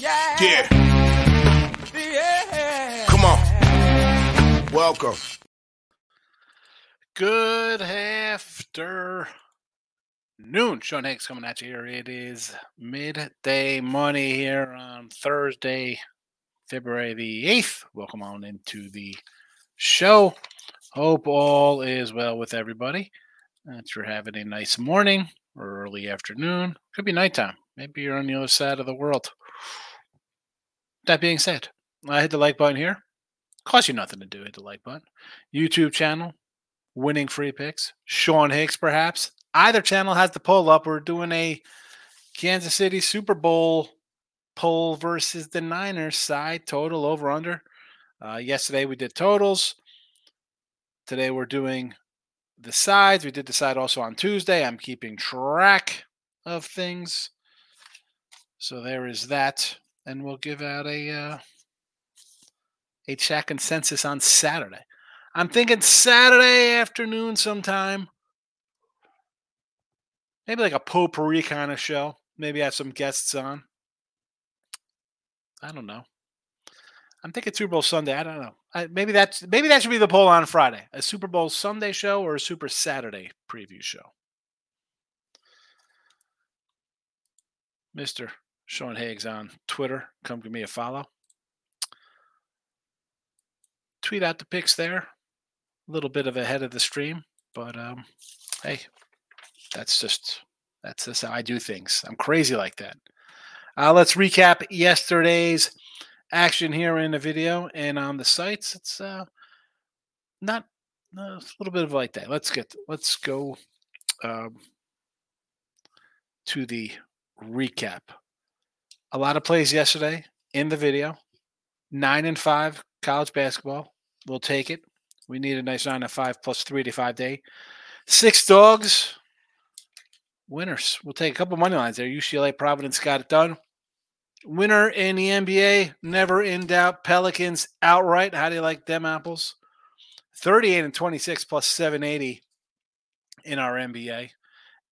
yeah. Yeah. Yeah. Come on. Welcome. Good after noon. Sean Higgs coming at you here. It is midday money here on Thursday, February the 8th. Welcome on into the show. Hope all is well with everybody. That you're having a nice morning or early afternoon. Could be nighttime. Maybe you're on the other side of the world. That being said, I hit the like button here. Cost you nothing to do. Hit the like button. YouTube channel, winning free picks. Sean Higgs, perhaps. Either channel has the poll up. We're doing a Kansas City Super Bowl poll versus the Niners side total over under. Uh, yesterday we did totals. Today we're doing the sides. We did the side also on Tuesday. I'm keeping track of things. So there is that. And we'll give out a uh, a chat consensus on Saturday. I'm thinking Saturday afternoon sometime. Maybe like a potpourri kind of show. Maybe have some guests on. I don't know. I'm thinking Super Bowl Sunday. I don't know. I, maybe that's maybe that should be the poll on Friday. A Super Bowl Sunday show or a Super Saturday preview show. Mr. Sean Higgs on Twitter. Come give me a follow. Tweet out the pics there. A little bit of ahead of the stream, but um, hey, that's just that's just how I do things. I'm crazy like that. Uh, let's recap yesterday's action here in the video and on the sites. It's uh, not uh, a little bit of like that. Let's get let's go um, to the recap. A lot of plays yesterday in the video. Nine and five college basketball. We'll take it. We need a nice nine and five plus three to five day. Six dogs. Winners. We'll take a couple money lines there. UCLA Providence got it done. Winner in the NBA, never in doubt. Pelicans outright. How do you like them apples? 38 and 26 plus 780 in our NBA.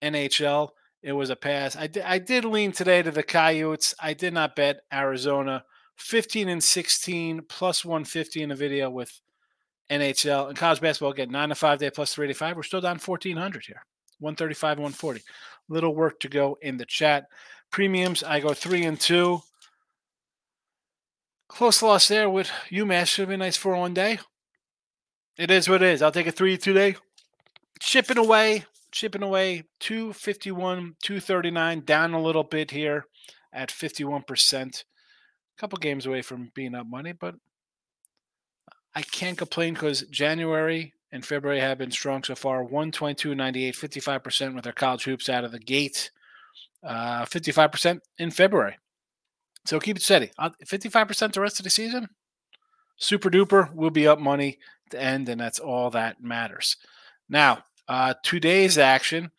NHL, it was a pass. I did, I did lean today to the Coyotes. I did not bet Arizona. 15 and 16 plus 150 in the video with NHL and college basketball again 9 to 5 day plus 385. We're still down 1400 here. 135 140. Little work to go in the chat. Premiums, I go 3 and 2. Close loss there with UMass. Should be a nice 4 1 day. It is what it is. I'll take a 3 today. Shipping away, chipping away 251, 239, down a little bit here at 51%. A couple games away from being up money, but I can't complain because January and February have been strong so far 122, 98, 55% with our college hoops out of the gate, uh, 55% in February. So keep it steady. 55% the rest of the season, super duper. We'll be up money to end, and that's all that matters. Now, uh, today's action,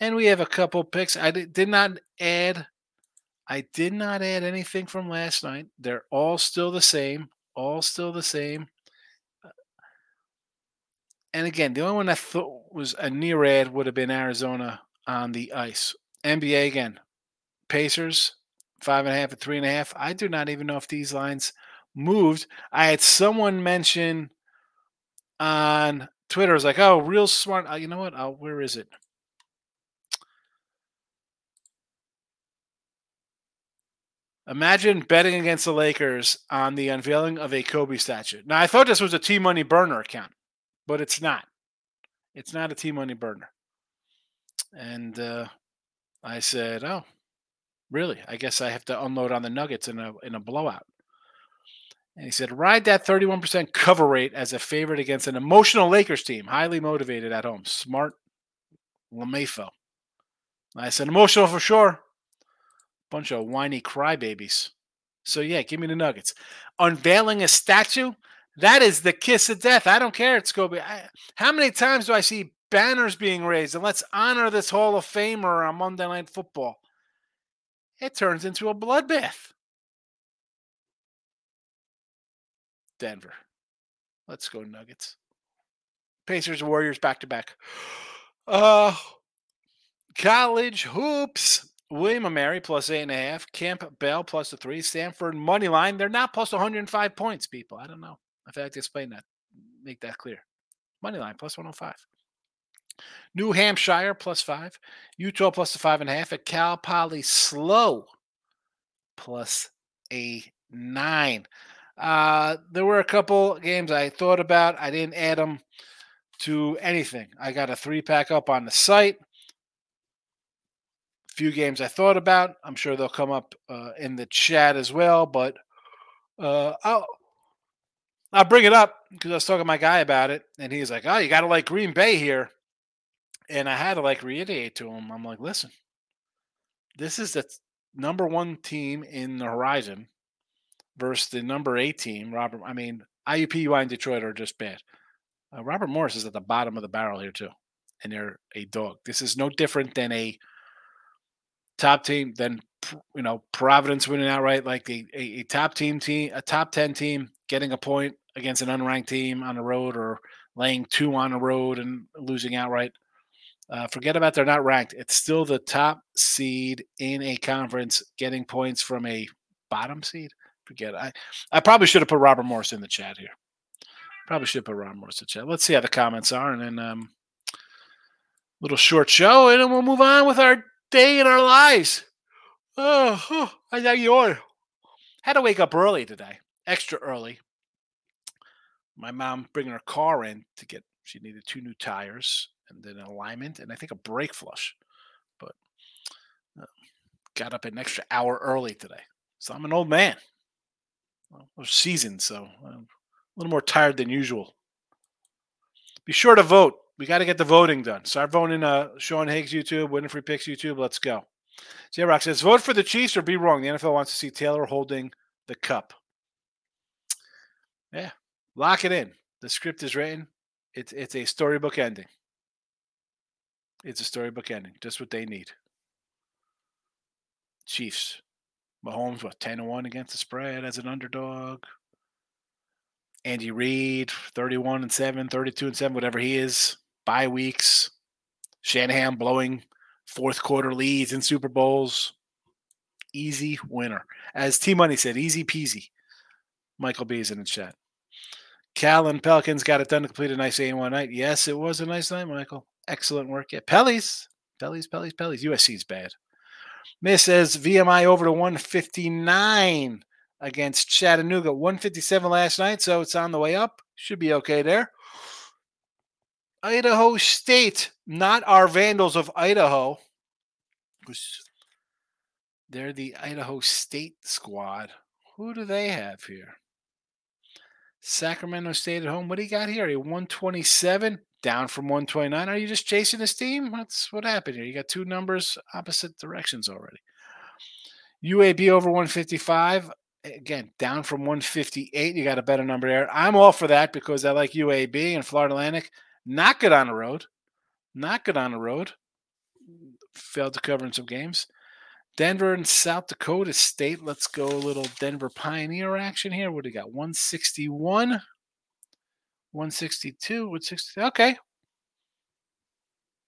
and we have a couple picks. I did, not add. I did not add anything from last night. They're all still the same. All still the same. And again, the only one I thought was a near ad would have been Arizona on the ice. NBA again. Pacers, five and a half and three and a half. I do not even know if these lines moved. I had someone mention on Twitter, is like, oh, real smart. Uh, you know what? Where is it? Imagine betting against the Lakers on the unveiling of a Kobe statue. Now, I thought this was a T Money burner account, but it's not. It's not a T Money burner. And uh, I said, "Oh, really? I guess I have to unload on the Nuggets in a in a blowout." And he said, "Ride that 31% cover rate as a favorite against an emotional Lakers team, highly motivated at home. Smart, LeMayfo." I said, "Emotional for sure." Bunch of whiny crybabies. So yeah, give me the Nuggets. Unveiling a statue, that is the kiss of death. I don't care. It's Kobe. I, how many times do I see banners being raised and let's honor this Hall of Famer on Monday Night Football? It turns into a bloodbath. Denver. Let's go Nuggets. Pacers Warriors back to back. Uh college hoops. William and Mary plus eight and a half. Camp Bell plus the three. Stanford money line. They're not plus 105 points, people. I don't know. I feel like to explain that, make that clear. Money line plus 105. New Hampshire plus five. Utah plus the five and a half. At Cal Poly Slow plus a nine. Uh, there were a couple games I thought about. I didn't add them to anything. I got a three pack up on the site. A few games I thought about. I'm sure they'll come up uh, in the chat as well, but uh, I'll I'll bring it up because I was talking to my guy about it, and he's like, "Oh, you got to like Green Bay here," and I had to like reiterate to him. I'm like, "Listen, this is the number one team in the horizon versus the number eight team, Robert. I mean, IUPUI and Detroit are just bad. Uh, Robert Morris is at the bottom of the barrel here too, and they're a dog. This is no different than a top team than you know Providence winning outright, like a, a, a top team team, a top ten team getting a point against an unranked team on the road, or laying two on the road and losing outright. Uh, forget about they're not ranked. It's still the top seed in a conference getting points from a bottom seed. Forget. I, I probably should have put Robert Morris in the chat here. Probably should put Robert Morris in the chat. Let's see how the comments are, and then um, little short show, and then we'll move on with our day and our lives. Oh, oh I got you Had to wake up early today, extra early. My mom bringing her car in to get. She needed two new tires and then an alignment and I think a brake flush. But uh, got up an extra hour early today, so I'm an old man. Well, seasoned, so I'm a little more tired than usual. Be sure to vote. We got to get the voting done. Start voting uh, Sean Higgs YouTube, Winfrey Picks YouTube. Let's go. J Rock says, vote for the Chiefs or be wrong. The NFL wants to see Taylor holding the cup. Yeah, lock it in. The script is written. It's it's a storybook ending. It's a storybook ending. Just what they need. Chiefs. Mahomes, what, 10 1 against the spread as an underdog. Andy Reid, 31 and 7, 32 and 7, whatever he is. Bye weeks. Shanahan blowing fourth quarter leads in Super Bowls. Easy winner. As T Money said, easy peasy. Michael B is in the chat. Cal and Pelicans got it done to complete a nice 8 1 night. Yes, it was a nice night, Michael. Excellent work. Yeah, Pelly's. Pelly's, Pelly's, Pelly's. USC's bad. Miss says VMI over to 159 against Chattanooga. 157 last night, so it's on the way up. Should be okay there. Idaho State, not our Vandals of Idaho. They're the Idaho State squad. Who do they have here? Sacramento State at home. What do you got here? A 127 down from 129. Are you just chasing this team? That's what happened here. You got two numbers opposite directions already. UAB over 155. Again, down from 158. You got a better number there. I'm all for that because I like UAB and Florida Atlantic. Not good on the road. Not good on the road. Failed to cover in some games. Denver and South Dakota State. Let's go a little Denver Pioneer action here. What do you got? 161. 162, 160. Okay.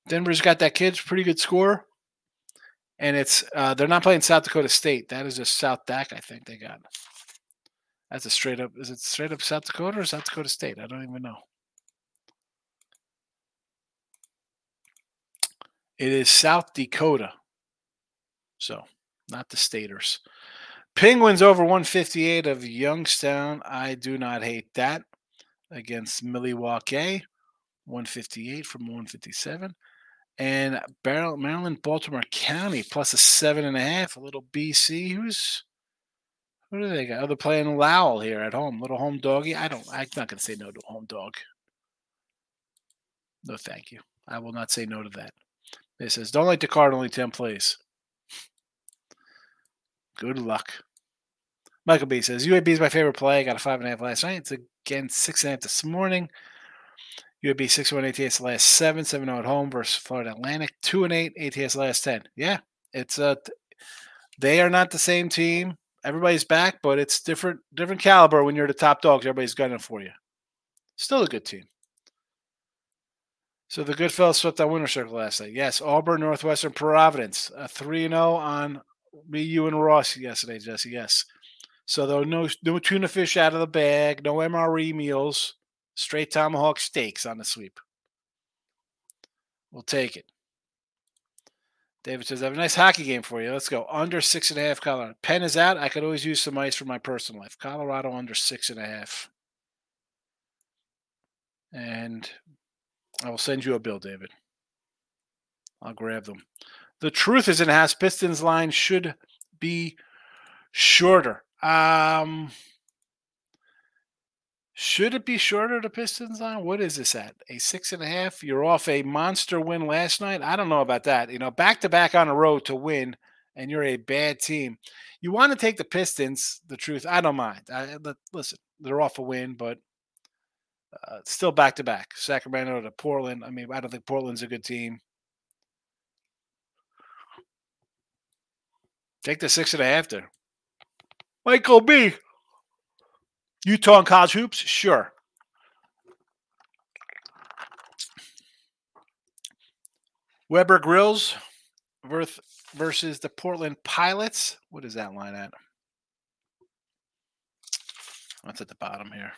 Denver's got that kid's pretty good score. And it's uh, they're not playing South Dakota State. That is a South Dak, I think they got. That's a straight up. Is it straight up South Dakota or South Dakota State? I don't even know. It is South Dakota. So, not the Staters. Penguins over 158 of Youngstown. I do not hate that against Milwaukee, 158 from 157. And Maryland, Baltimore County plus a seven and a half. A little BC. Who's who do they got? Oh, they're playing Lowell here at home. Little home doggy. I don't. I'm not going to say no to home dog. No, thank you. I will not say no to that. It says, "Don't like the card. Only ten plays." Good luck. Michael B says UAB is my favorite play. I got a five and a half last night. It's again six and a half this morning. UAB six one ATS last seven, seven zero at home versus Florida Atlantic two and eight ATS last ten. Yeah, it's uh, a. They are not the same team. Everybody's back, but it's different different caliber when you're the top dogs. Everybody's gunning for you. Still a good team. So the good fellows swept that winner circle last night. Yes, Auburn, Northwestern, Providence, a three and zero on me, you, and Ross yesterday, Jesse. Yes. So there were no no tuna fish out of the bag, no MRE meals, straight tomahawk steaks on the sweep. We'll take it. David says, I have a nice hockey game for you. Let's go. Under six and a half Colorado. Pen is out. I could always use some ice for my personal life. Colorado under six and a half. And I will send you a bill, David. I'll grab them. The truth is in house. Pistons line should be shorter. Um, should it be shorter the Pistons on? What is this at? A six and a half? You're off a monster win last night. I don't know about that. You know, back to back on the road to win, and you're a bad team. You want to take the Pistons. The truth, I don't mind. I, listen, they're off a win, but uh, still back to back. Sacramento to Portland. I mean, I don't think Portland's a good team. Take the six and a half there. Michael B. Utah and college hoops? Sure. Weber Grills versus the Portland Pilots. What is that line at? That's at the bottom here.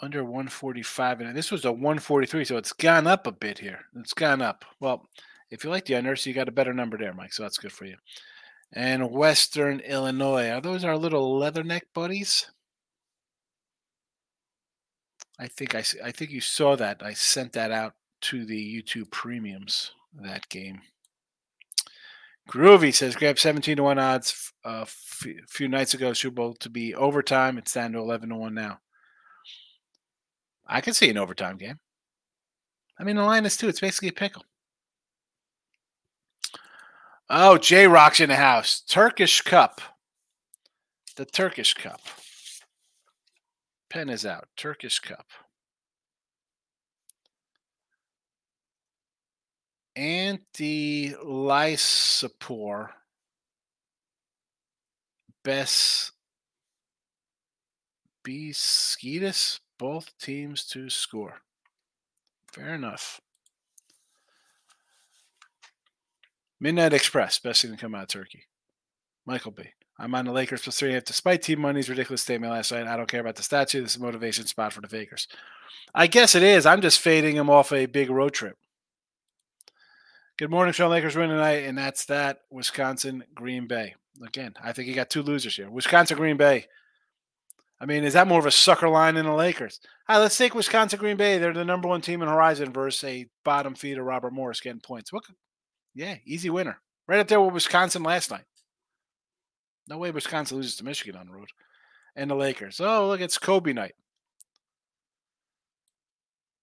Under 145. And this was a 143, so it's gone up a bit here. It's gone up. Well, if you like the under, so you got a better number there, Mike. So that's good for you and Western Illinois. Are those our little leatherneck buddies? I think I, I think you saw that. I sent that out to the YouTube premiums that game. Groovy says grab 17 to 1 odds a uh, few nights ago, Super Bowl to be overtime. It's down to 11 to 1 now. I can see an overtime game. I mean, the line is two. It's basically a pickle. Oh, J Rock's in the house. Turkish Cup. The Turkish Cup. Pen is out. Turkish Cup. Anti Lysopor. Best Beskitis. Both teams to score. Fair enough. Midnight Express, best thing to come out of Turkey. Michael B. I'm on the Lakers plus three and a half. Despite team money's ridiculous statement last night, I don't care about the statue. This is a motivation spot for the fakers. I guess it is. I'm just fading them off a big road trip. Good morning, Sean Lakers win tonight, and that's that. Wisconsin, Green Bay. Again, I think you got two losers here. Wisconsin, Green Bay. I mean, is that more of a sucker line in the Lakers? All right, let's take Wisconsin, Green Bay. They're the number one team in Horizon versus a bottom feeder, Robert Morris getting points. What yeah, easy winner. Right up there with Wisconsin last night. No way Wisconsin loses to Michigan on the road. And the Lakers. Oh, look, it's Kobe night.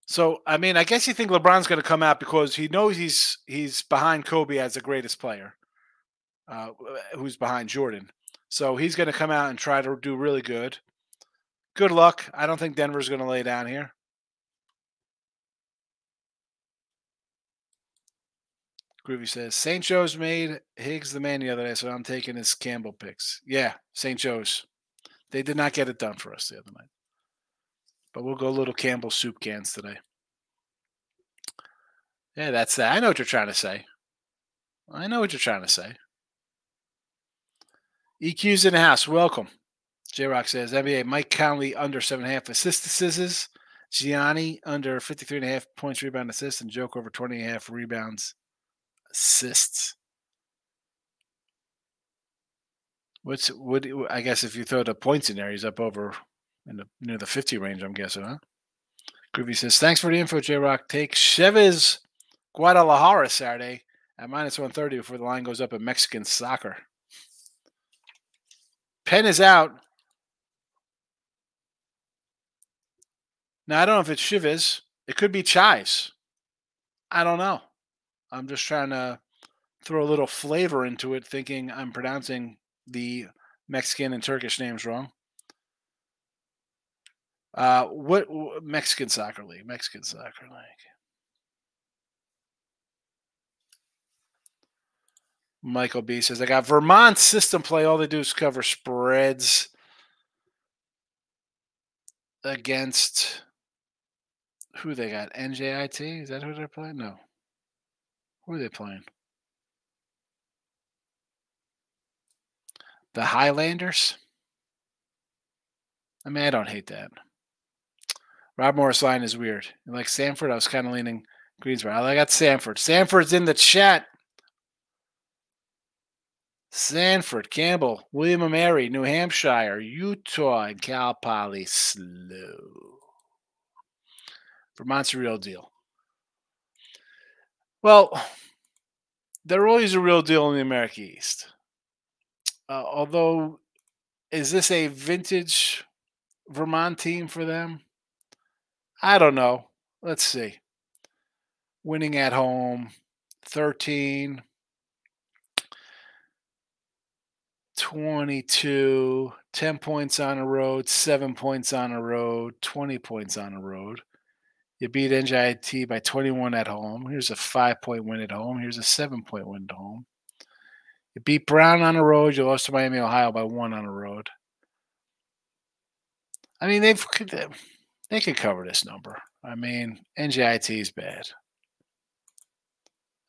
So, I mean, I guess you think LeBron's going to come out because he knows he's he's behind Kobe as the greatest player, uh, who's behind Jordan. So he's going to come out and try to do really good. Good luck. I don't think Denver's going to lay down here. Groovy says St. Joe's made Higgs the man the other day, so I'm taking his Campbell picks. Yeah, St. Joe's. They did not get it done for us the other night. But we'll go little Campbell soup cans today. Yeah, that's that. I know what you're trying to say. I know what you're trying to say. EQ's in the house. Welcome. J Rock says NBA Mike Conley under seven and a half assists. Gianni under 53 and a half points, rebound, assists, and Joke over 20 and a half rebounds, assists. What's what? I guess if you throw the points in there, he's up over in the near the fifty range. I'm guessing, huh? Groovy says, "Thanks for the info, J Rock. Take Chavez Guadalajara Saturday at minus one thirty before the line goes up in Mexican soccer." Pen is out. Now I don't know if it's Chivas. It could be Chives. I don't know. I'm just trying to throw a little flavor into it, thinking I'm pronouncing the Mexican and Turkish names wrong. Uh, what, what Mexican soccer league? Mexican soccer league. Michael B says, I got Vermont system play. All they do is cover spreads against who they got? NJIT? Is that who they're playing? No. Who are they playing? The Highlanders? I mean, I don't hate that. Rob Morris line is weird. Like Sanford, I was kind of leaning Greensboro. I got Stanford. Stanford's in the chat. Stanford, Campbell, William and Mary, New Hampshire, Utah, and Cal Poly slow. Vermont's a real deal. Well, they're always a real deal in the America East. Uh, although, is this a vintage Vermont team for them? I don't know. Let's see. Winning at home, 13, 22, 10 points on a road, 7 points on a road, 20 points on a road. You beat NJIT by 21 at home. Here's a five point win at home. Here's a seven point win at home. You beat Brown on the road. You lost to Miami, Ohio by one on the road. I mean, they've they could cover this number. I mean, NJIT is bad.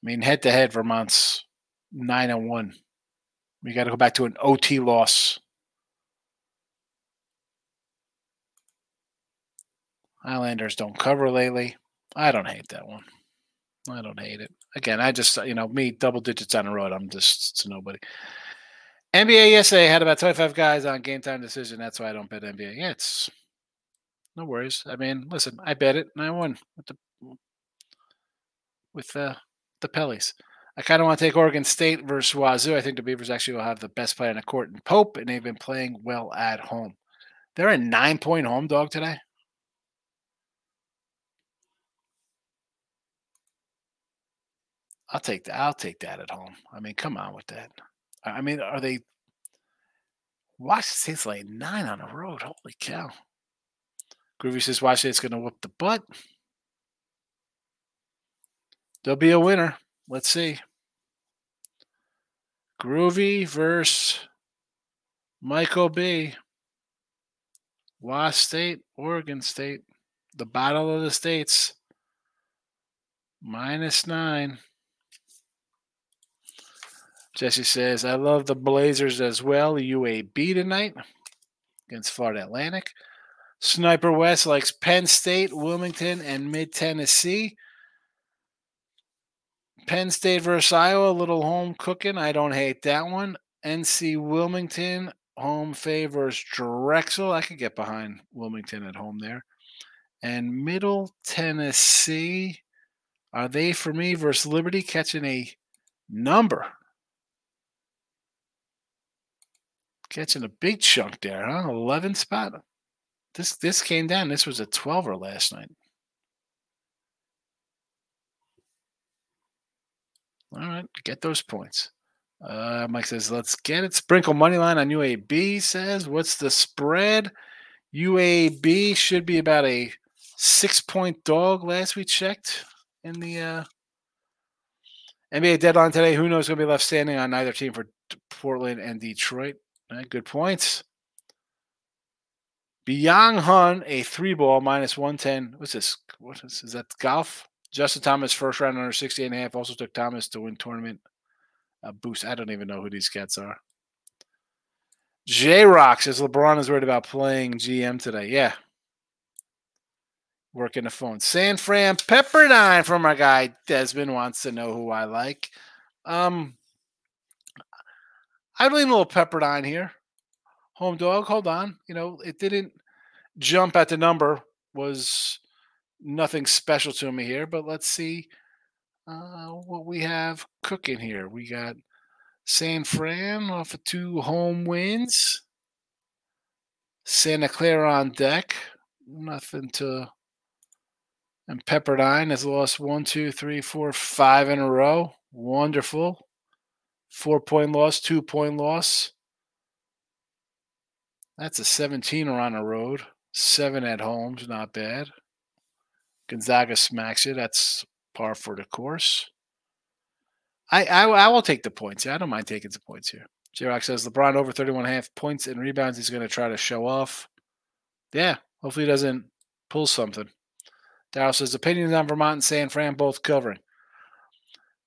I mean, head to head, Vermont's nine and one. We got to go back to an OT loss. Highlanders don't cover lately. I don't hate that one. I don't hate it. Again, I just, you know, me, double digits on the road. I'm just nobody. NBA yesterday had about 25 guys on game time decision. That's why I don't bet NBA. Yeah, it's no worries. I mean, listen, I bet it and I won with the with uh, the Pellies. I kind of want to take Oregon State versus Wazoo. I think the Beavers actually will have the best player on the court in Pope, and they've been playing well at home. They're a nine point home dog today. I'll take that. I'll take that at home. I mean, come on with that. I mean, are they? Washington State's like nine on the road. Holy cow! Groovy says Washington's going to whoop the butt. There'll be a winner. Let's see. Groovy versus Michael B. Wash State, Oregon State. The battle of the states. Minus nine. Jesse says, I love the Blazers as well. UAB tonight against Florida Atlantic. Sniper West likes Penn State, Wilmington, and Mid Tennessee. Penn State versus Iowa, a little home cooking. I don't hate that one. NC Wilmington, home favors Drexel. I could get behind Wilmington at home there. And Middle Tennessee, are they for me versus Liberty catching a number? Catching a big chunk there, huh? 11 spot. This this came down. This was a 12er last night. All right, get those points. Uh, Mike says, let's get it. Sprinkle money line on UAB says, what's the spread? UAB should be about a six point dog last we checked in the uh, NBA deadline today. Who knows going to be left standing on either team for Portland and Detroit? Right, good points. Byung Hun, a three ball minus 110. What's this? What is, is that golf? Justin Thomas, first round under 68 and a half, also took Thomas to win tournament boost. I don't even know who these cats are. J Rock says LeBron is worried about playing GM today. Yeah. Working the phone. San Fran Pepperdine from our guy Desmond wants to know who I like. Um, I lean a little Pepperdine here. Home dog. Hold on. You know, it didn't jump at the number. Was nothing special to me here, but let's see uh, what we have cooking here. We got San Fran off of two home wins. Santa Clara on deck. Nothing to. And Pepperdine has lost one, two, three, four, five in a row. Wonderful. Four point loss, two point loss. That's a 17 on the road. Seven at home's not bad. Gonzaga smacks you. That's par for the course. I, I, I will take the points. I don't mind taking some points here. J-Rock says LeBron over 31 and a half points and rebounds. He's going to try to show off. Yeah, hopefully he doesn't pull something. Daryl says opinions on Vermont and San Fran both covering.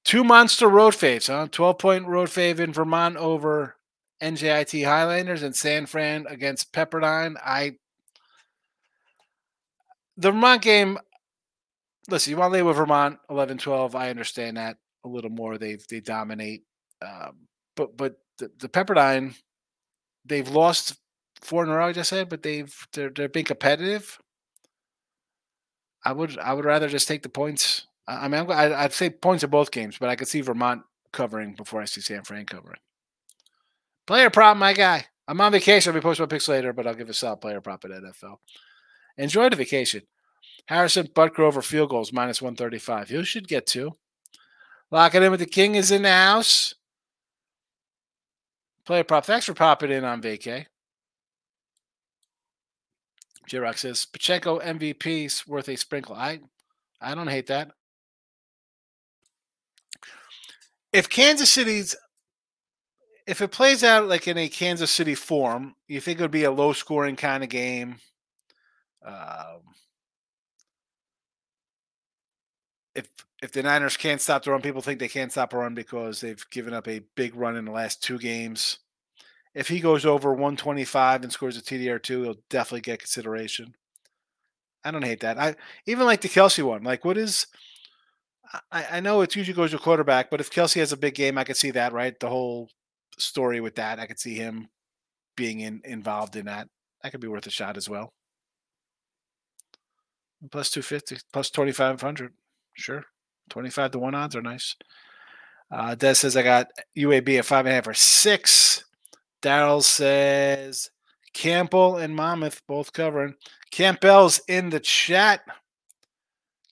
Two monster road faves, huh? 12 point road fave in Vermont over NJIT Highlanders and San Fran against Pepperdine. I the Vermont game, listen, you want to lay with Vermont 11 12. I understand that a little more. They they dominate. Um, but but the, the Pepperdine, they've lost four in a row, I just said, but they've they're they're being competitive. I would I would rather just take the points. I mean, i I'd say points in both games, but I could see Vermont covering before I see San Fran covering. Player prop, my guy. I'm on vacation. I'll be posting my picks later, but I'll give a solid player prop at NFL. Enjoy the vacation. Harrison Butker field goals minus 135. You should get two. Lock it in with the King is in the house. Player prop. Thanks for popping in on vacay. J Rock says Pacheco MVP's worth a sprinkle. I I don't hate that. If Kansas City's if it plays out like in a Kansas City form, you think it would be a low scoring kind of game. Um, if if the Niners can't stop the run, people think they can't stop a run because they've given up a big run in the last two games. If he goes over 125 and scores a TD or two, he'll definitely get consideration. I don't hate that. I even like the Kelce one. Like, what is? I, I know it usually goes to quarterback, but if Kelce has a big game, I could see that. Right, the whole story with that, I could see him being in, involved in that. That could be worth a shot as well. Plus 250, plus 2,500. Sure. 25 to 1 odds are nice. Uh, Des says I got UAB at five and a half or six. Daryl says Campbell and Monmouth both covering. Campbell's in the chat.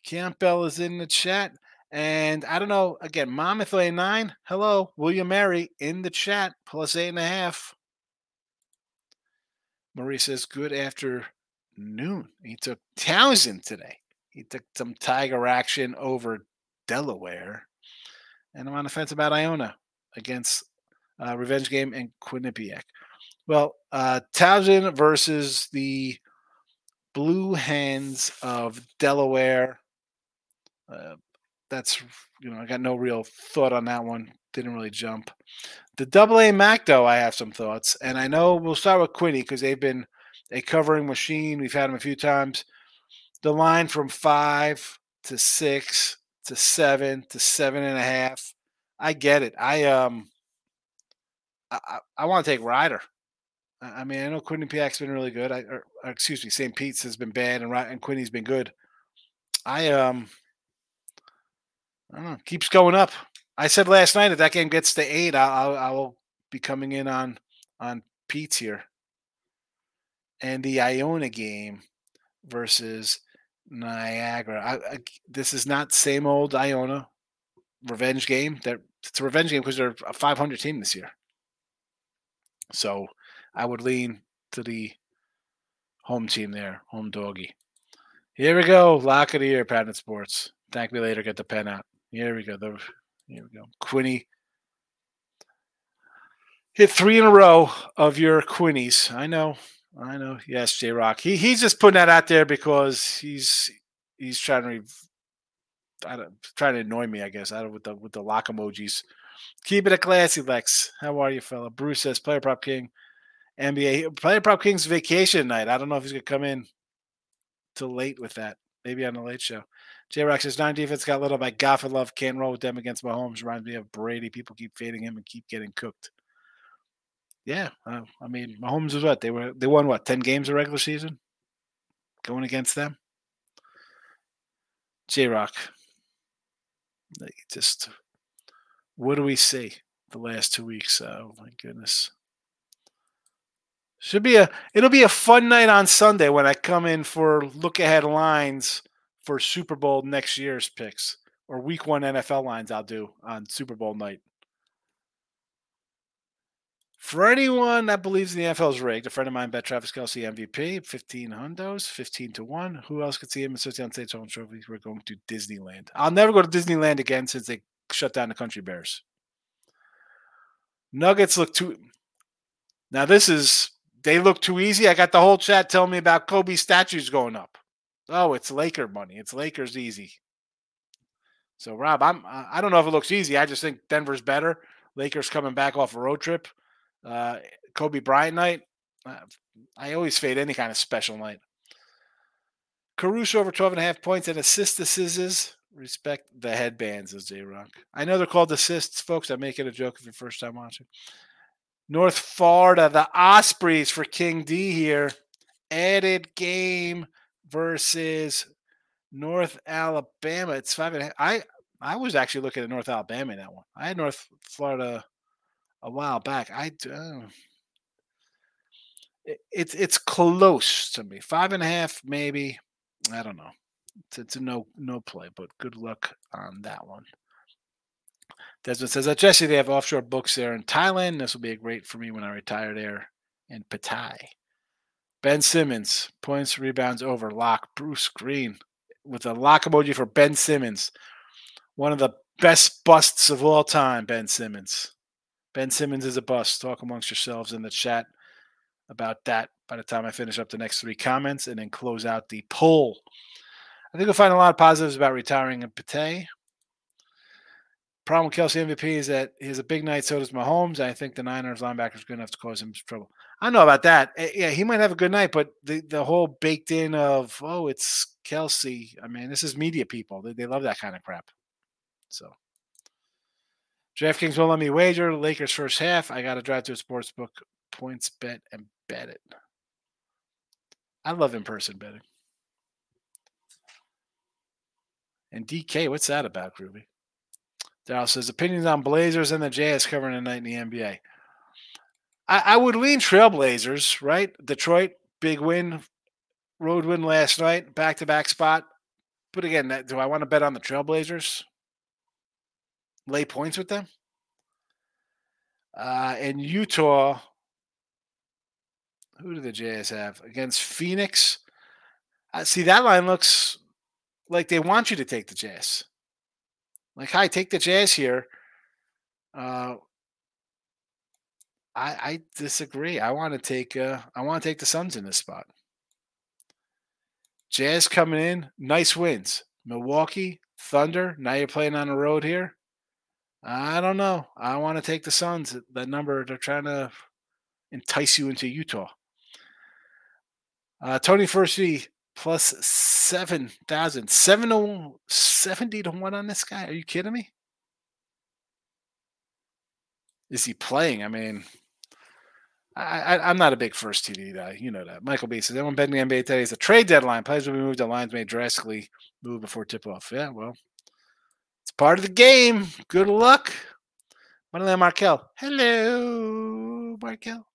Campbell is in the chat. And I don't know, again, Monmouth lay nine. Hello, William Mary in the chat, plus eight and a half. Marie says, good afternoon. He took Towson today. He took some Tiger action over Delaware. And I'm on the fence about Iona against uh, Revenge Game and Quinnipiac. Well, uh, Towson versus the Blue Hens of Delaware. Uh, that's you know I got no real thought on that one. Didn't really jump. The double A Mac though, I have some thoughts, and I know we'll start with Quinny because they've been a covering machine. We've had them a few times. The line from five to six to seven to seven and a half. I get it. I um I, I, want to take Rider. I mean, I know Quinnipiac's been really good. I or, or excuse me, St. Pete's has been bad, and and Quinny's been good. I um know, keeps going up. I said last night if that game gets to eight, I'll, I will be coming in on on Pete's here. And the Iona game versus Niagara. I, I, this is not same old Iona revenge game. That it's a revenge game because they're a 500 team this year. So I would lean to the home team there, home doggy. Here we go. Lock of the year, Patent Sports. Thank me later. Get the pen out. Here we go. The, here we go. Quinny hit three in a row of your Quinnies. I know. I know. Yes, J Rock. He he's just putting that out there because he's he's trying to I don't, trying to annoy me, I guess. I don't with the with the lock emojis. Keep it a classy, Lex. How are you, fella? Bruce says Player Prop King. NBA Player Prop King's vacation night. I don't know if he's gonna come in till late with that. Maybe on the late show. J Rock says nine defense got lit up by and Love. Can't roll with them against Mahomes. Reminds me of Brady. People keep fading him and keep getting cooked. Yeah, uh, I mean Mahomes is what they were. They won what ten games of regular season, going against them. J Rock. Just what do we see the last two weeks? Oh my goodness. Should be a it'll be a fun night on Sunday when I come in for look ahead lines for Super Bowl next year's picks or week one NFL lines I'll do on Super Bowl night. For anyone that believes the NFL is rigged, a friend of mine bet Travis Kelce MVP, 15 hundos, 15 to 1. Who else could see him in Touchdown State's home trophy? We're going to Disneyland. I'll never go to Disneyland again since they shut down the Country Bears. Nuggets look too. Now, this is. They look too easy. I got the whole chat telling me about Kobe statues going up. Oh, it's Laker money. It's Lakers easy. So Rob, I'm I don't know if it looks easy. I just think Denver's better. Lakers coming back off a road trip. Uh, Kobe Bryant night. Uh, I always fade any kind of special night. Caruso over 12 and a half points and assist assists. Respect the headbands of J Rock. I know they're called assists, folks. I'm making a joke if you're first time watching. North Florida, the Ospreys for King D here. Added game versus North Alabama. It's five and a half. I I was actually looking at North Alabama in that one. I had North Florida a while back. I uh, it, it's it's close to me. Five and a half, maybe. I don't know. It's, it's a no no play, but good luck on that one. Desmond says, at Jesse, they have offshore books there in Thailand. This will be a great for me when I retire there in Pattaya. Ben Simmons, points, rebounds over, lock. Bruce Green with a lock emoji for Ben Simmons. One of the best busts of all time, Ben Simmons. Ben Simmons is a bust. Talk amongst yourselves in the chat about that by the time I finish up the next three comments and then close out the poll. I think you'll find a lot of positives about retiring in Pate. Problem with Kelce MVP is that he has a big night, so does Mahomes. I think the Niners linebacker is good enough to cause him trouble. I don't know about that. Eh, yeah, he might have a good night, but the, the whole baked in of, oh, it's Kelce. I mean, this is media people. They, they love that kind of crap. So DraftKings won't let me wager. Lakers first half. I got to drive to a sports book, PointsBet, and bet it. I love in person betting. And DK, what's that about, Groovy? Dallas says opinions on Blazers and the Jazz covering the night in the NBA. I, I would lean Trailblazers, right? Detroit, big win, road win last night, back to back spot. But again, do I want to bet on the Trailblazers? Lay points with them? Uh, in Utah, who do the Jazz have against Phoenix? Uh, see, that line looks like they want you to take the Jazz. Like, hi, take the Jazz here. Uh, I I disagree. I want to take uh, I want to take the Suns in this spot. Jazz coming in, nice wins. Milwaukee Thunder. Now you're playing on the road here. I don't know. I want to take the Suns. That number they're trying to entice you into Utah. Uh, Tony Furcy plus 7,000. 70 to 1 on this guy. Are you kidding me? Is he playing? I mean, I, am not a big first TD guy. You know that. Michael B says, everyone betting the NBA today is a trade deadline. Players will be moved. The lines may drastically move before tip off. Yeah, well, it's part of the game. Good luck. Madeline Markel. Hello, Markel.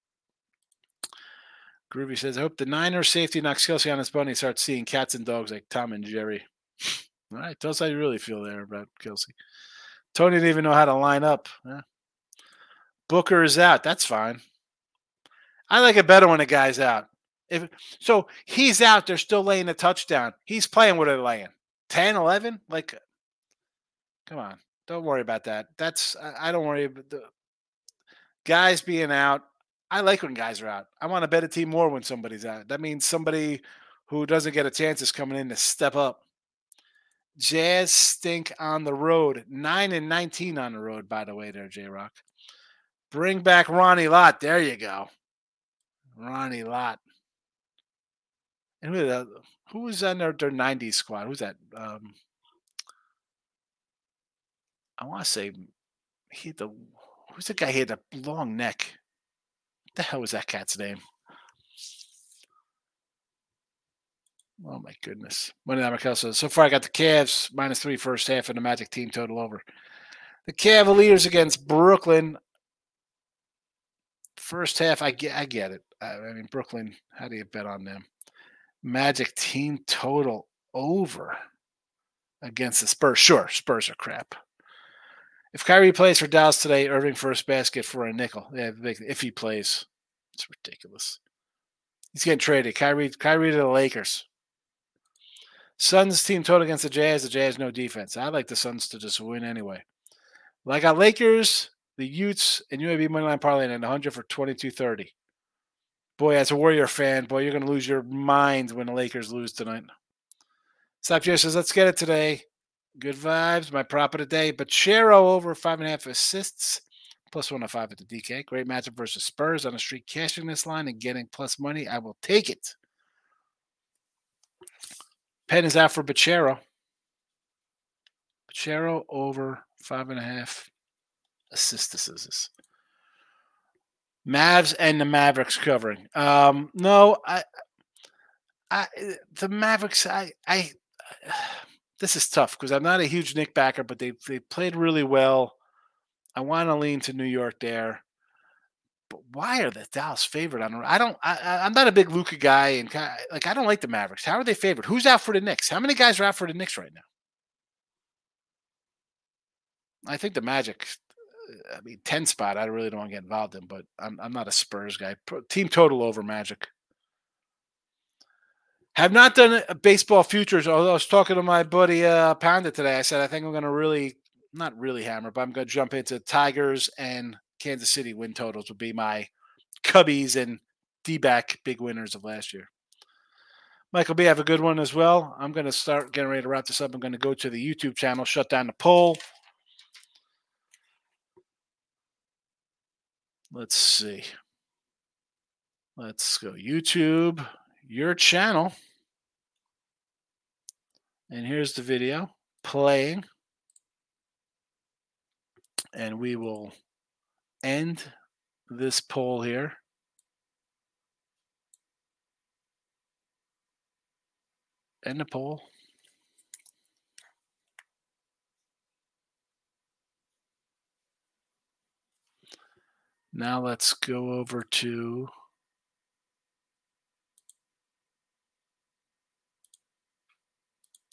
Groovy says, I hope the Niners safety knocks Kelce on his bunny and starts seeing cats and dogs like Tom and Jerry. All right, tell us how you really feel there about Kelce. Tony didn't even know how to line up. Booker is out. That's fine. I like it better when a guy's out. If so, he's out. They're still laying a touchdown. He's playing what they're laying 10, 11. Like, uh, come on. Don't worry about that. That's I don't worry about the guys being out. I like when guys are out. I want to bet a team more when somebody's out. That means somebody who doesn't get a chance is coming in to step up. Jazz stink on the road. Nine and nineteen on the road, by the way, there, J Rock. Bring back Ronnie Lott. There you go. Ronnie Lott. And who, the, who was on their, their 90s squad? Who's that? Um, I want to say he the who's the guy he had a long neck? What the hell was that cat's name? Oh my goodness. Money Night says, so far I got the Cavs minus three first half and the Magic team total over. The Cavaliers against Brooklyn. First half, I get, I get it. I, I mean, Brooklyn, how do you bet on them? Magic team total over against the Spurs. Sure, Spurs are crap. If Kyrie plays for Dallas today, Irving first basket for a nickel. Yeah, if he plays, it's ridiculous. He's getting traded. Kyrie, Kyrie to the Lakers. Suns team total against the Jazz. The Jazz no defense. I like the Suns to just win anyway. Like I got Lakers, the Utes, and UAB moneyline parlay at 100 for 22.30. Boy, as a Warrior fan, boy, you're going to lose your mind when the Lakers lose tonight. Sapir says, let's get it today. Good vibes. My prop of the day. Banchero over five and a half assists. Plus one to five at the DK. Great matchup versus Spurs on a streak cashing this line and getting plus money. I will take it. Pen is out for Banchero. Banchero over five and a half assists. Mavs and the Mavericks covering. Um, no, I, I, the Mavericks. I, I. This is tough because I'm not a huge Knick backer, but they they played really well. I want to lean to New York there. But why are the Dallas favorite? I don't. I don't. I, I'm not a big Luka guy, and like I don't like the Mavericks. How are they favored? Who's out for the Knicks? How many guys are out for the Knicks right now? I think the Magic. I mean, ten spot. I really don't want to get involved in, but I'm I'm not a Spurs guy. Team total over Magic. Have not done baseball futures. Although I was talking to my buddy uh, Panda today, I said I think I'm going to really, not really hammer, but I'm going to jump into Tigers and Kansas City win totals would be my Cubbies and D-back big winners of last year. Michael B, have a good one as well. I'm going to start getting ready to wrap this up. I'm going to go to the YouTube channel, shut down the poll. Let's see. Let's go YouTube, your channel. And here's the video playing. And we will end this poll here. End the poll. Now let's go over to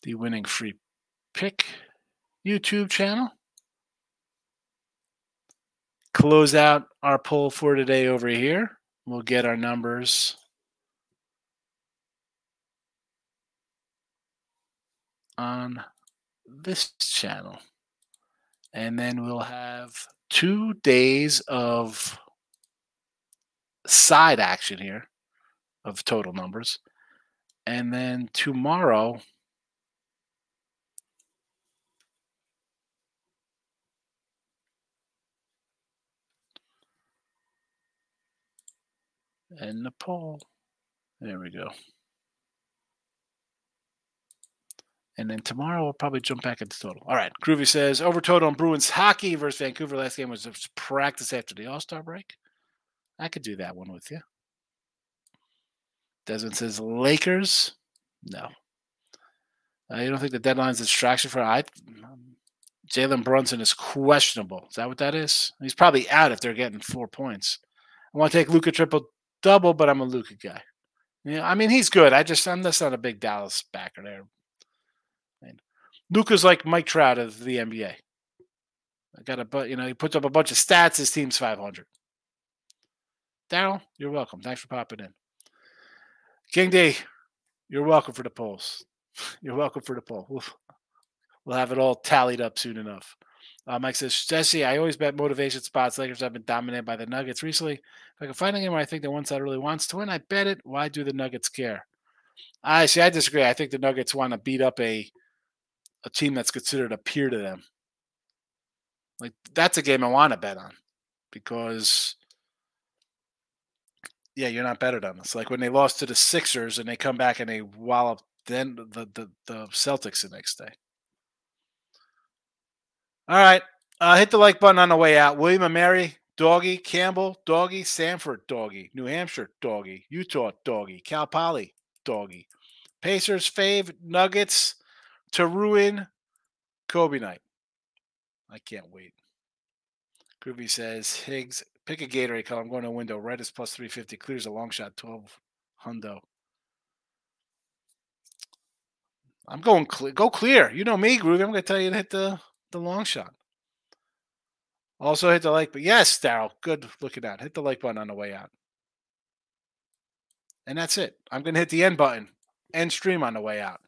the winning free pick YouTube channel. Close out our poll for today over here. We'll get our numbers on this channel. And then we'll have two days of side action here of total numbers. And then tomorrow, and poll. There we go. And then tomorrow we'll probably jump back into total. All right. Groovy says over total on Bruins hockey versus Vancouver. Last game was practice after the All Star break. I could do that one with you. Desmond says Lakers. No. Uh, you don't think the deadline's a distraction for I? Jalen Brunson is questionable. Is that what that is? He's probably out if they're getting four points. I want to take Luka triple double, but I'm a Luka guy. Yeah, I mean he's good. I just I'm just not a big Dallas backer there. Luka's like Mike Trout of the NBA. I got a but you know he puts up a bunch of stats. His team's 500. Daryl, you're welcome. Thanks for popping in. King D, you're welcome for the polls. You're welcome for the poll. We'll, we'll have it all tallied up soon enough. Uh, Mike says, Jesse, I always bet motivation spots. Lakers have been dominated by the Nuggets recently. If I can find a game where I think the one side really wants to win, I bet it. Why do the Nuggets care? I see. I disagree. I think the Nuggets want to beat up a a team that's considered a peer to them. Like that's a game I want to bet on because yeah, you're not better than us. Like when they lost to the Sixers and they come back and they wallop then the the, the Celtics the next day. All right. Uh, hit the like button on the way out. William and Mary, Doggy, Campbell, Doggy, Stanford, Doggy, New Hampshire, Doggy, Utah, Doggy, Cal Poly, Doggy, Pacers, Fave, Nuggets, to ruin Kobe night. I can't wait. Groovy says Higgs, pick a Gatorade color. I'm going to window. Red is plus 350. Clears a long shot, 12 hundo. I'm going clear. Go clear. You know me, Groovy. I'm going to tell you to hit the, the long shot. Also hit the like button. Yes, Daryl. Good looking out. Hit the like button on the way out. And that's it. I'm going to hit the end button. End stream on the way out.